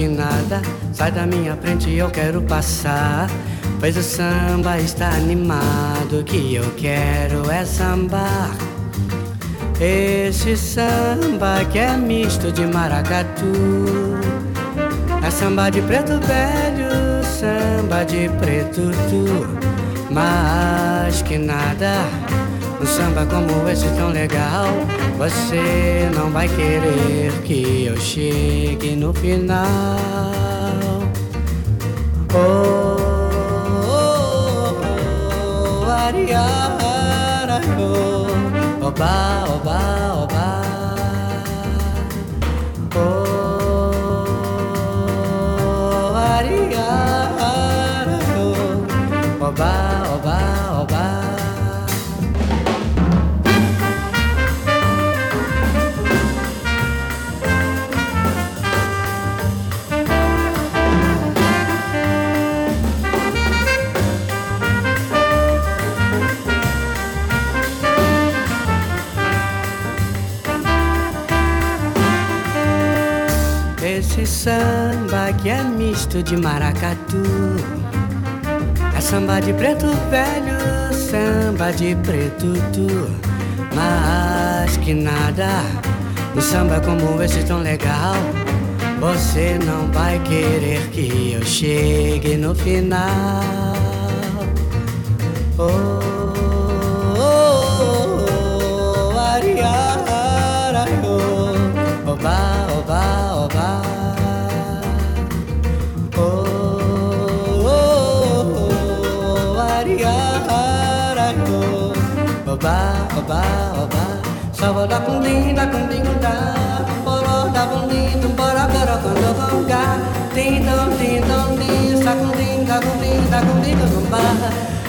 nada. Sai da minha frente, eu quero passar. Pois o samba está animado. O que eu quero é sambar. Esse samba que é misto de maracatu. É samba de preto velho, samba de preto tu. Mas que nada. Um samba como esse tão legal, você não vai querer que eu chegue no final. Oh, oh, oh, oh ariara, oh, oba, oba, oba. É misto de maracatu É samba de preto velho, samba de preto tu Mas que nada, um samba como esse tão legal Você não vai querer que eu chegue no final Oh, oh, oh, oh oh, oba, oba, oba oh, oba, oba, oba Sava da cundim, da cundim, da Poró da bundim, bora, bora, quando gonga Tim, dom, tim, dom, tim, sa cundim, da cundim, da cundim, da cumba A gozar, gozar.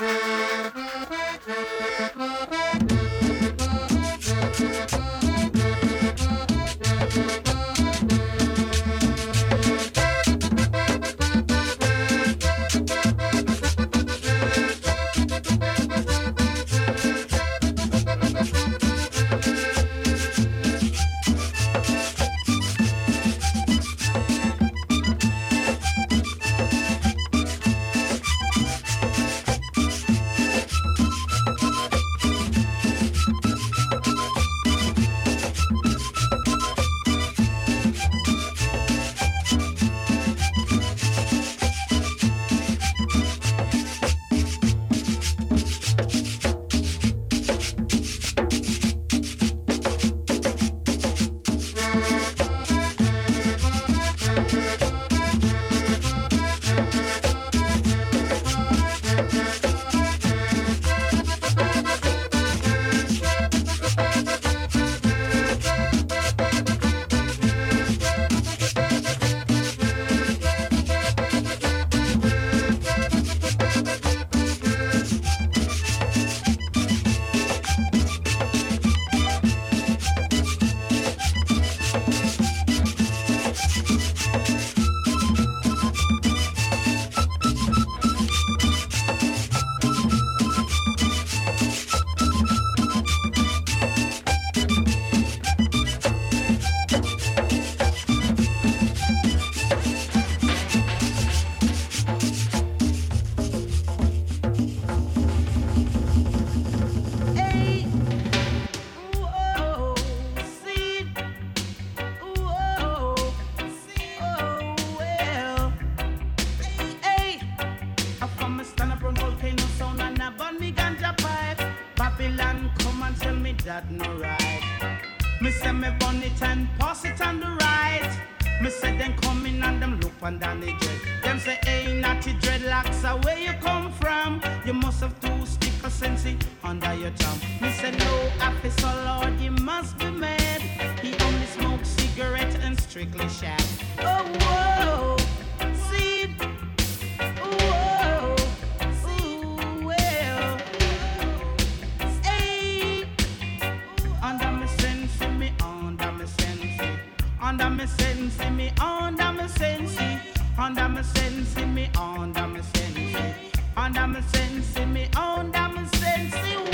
Thank you. Me say me bun it and pass it on the right. Me say them coming and them look on down the dread. Them say, hey, natty dreadlocks, uh, where you come from? You must have two stick of sensi under your tongue. Me say, no, officer Lord, he must be mad. He only smokes cigarette and strictly shag. Oh, whoa. Under me sense, me under me sense, under me sense, me under me sense, under me sense, me under me sense.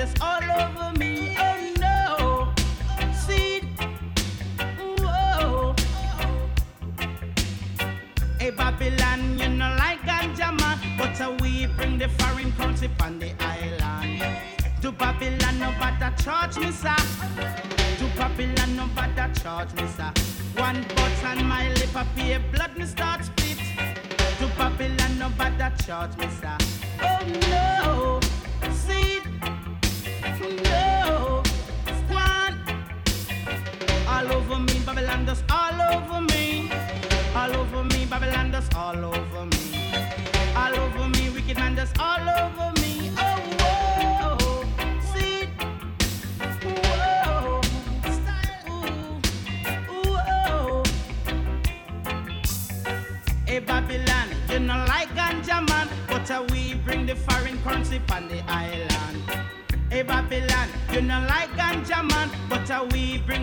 Does all over me. Oh no, see. Whoa. Hey Babylon, you know like ganja man, but we bring the foreign currency on the island. To Babylon, no bother charge me, sir. To Babylon, no bother charge me, sir. One button my lip, pay blood, me start split. To Babylon, no bother charge me, sir. Oh no, see, All over me, Babylon, just all over me. All over me, Babylon just all over me. All over me, wicked man just all over me. Oh, whoa, see, whoa, ooh, whoa. Hey, Babylon, you know like ganja man, but uh, we bring the foreign currency on the island. Hey Babylon, you know like ganja man, but uh,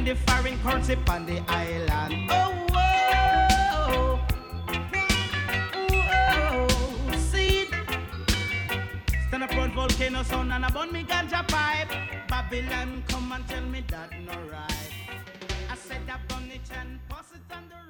the foreign currency on the island. Oh, oh, oh, oh, seed. Stand up on volcano sound and I burn me ganja pipe. Babylon, come and tell me that no right. I said up on the chin, pass it under.